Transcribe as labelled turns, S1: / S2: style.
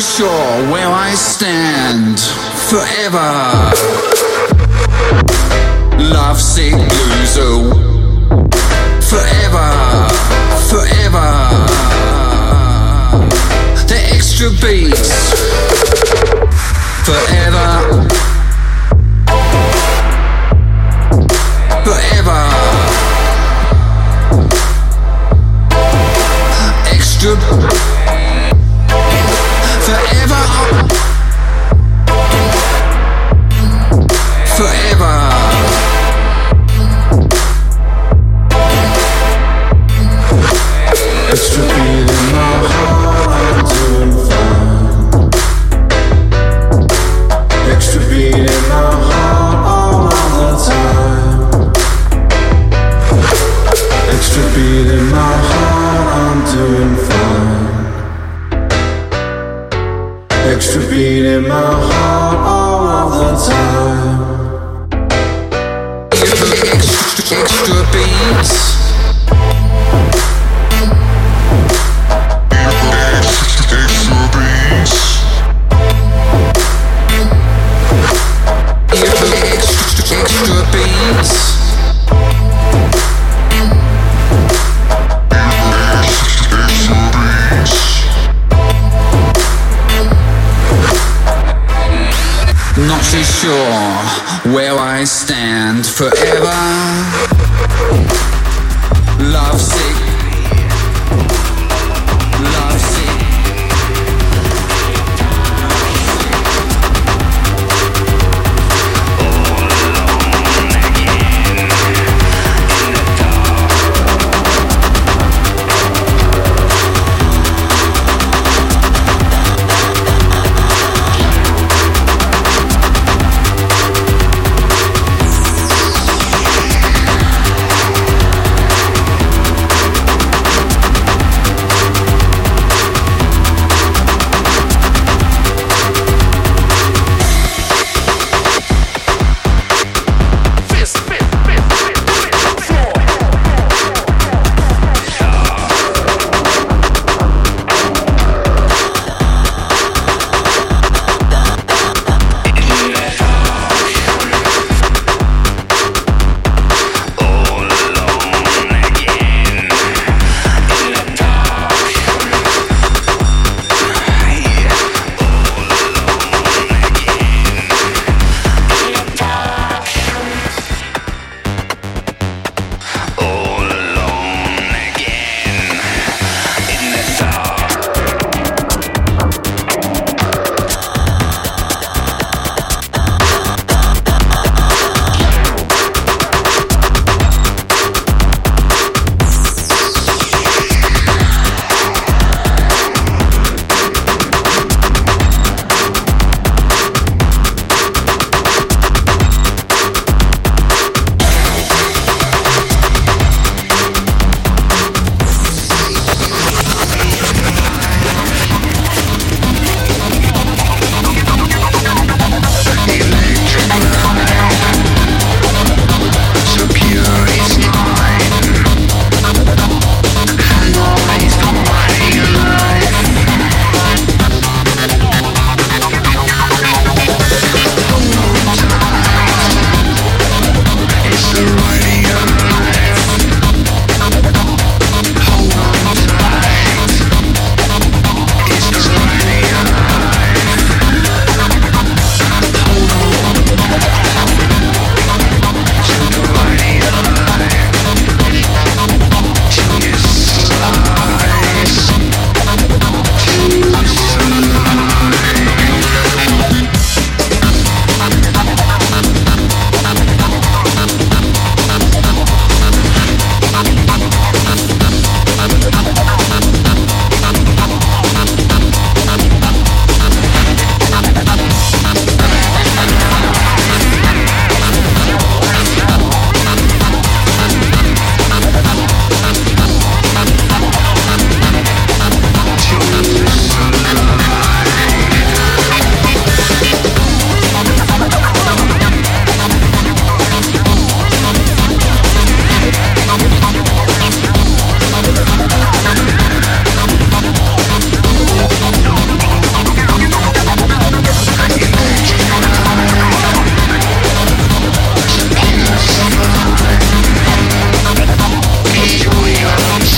S1: Sure where I stand forever. Love sick oh, forever, forever. The extra beats, forever.
S2: Doing fine. Extra beat in my heart all of the time. Extra, extra
S1: beats. I'm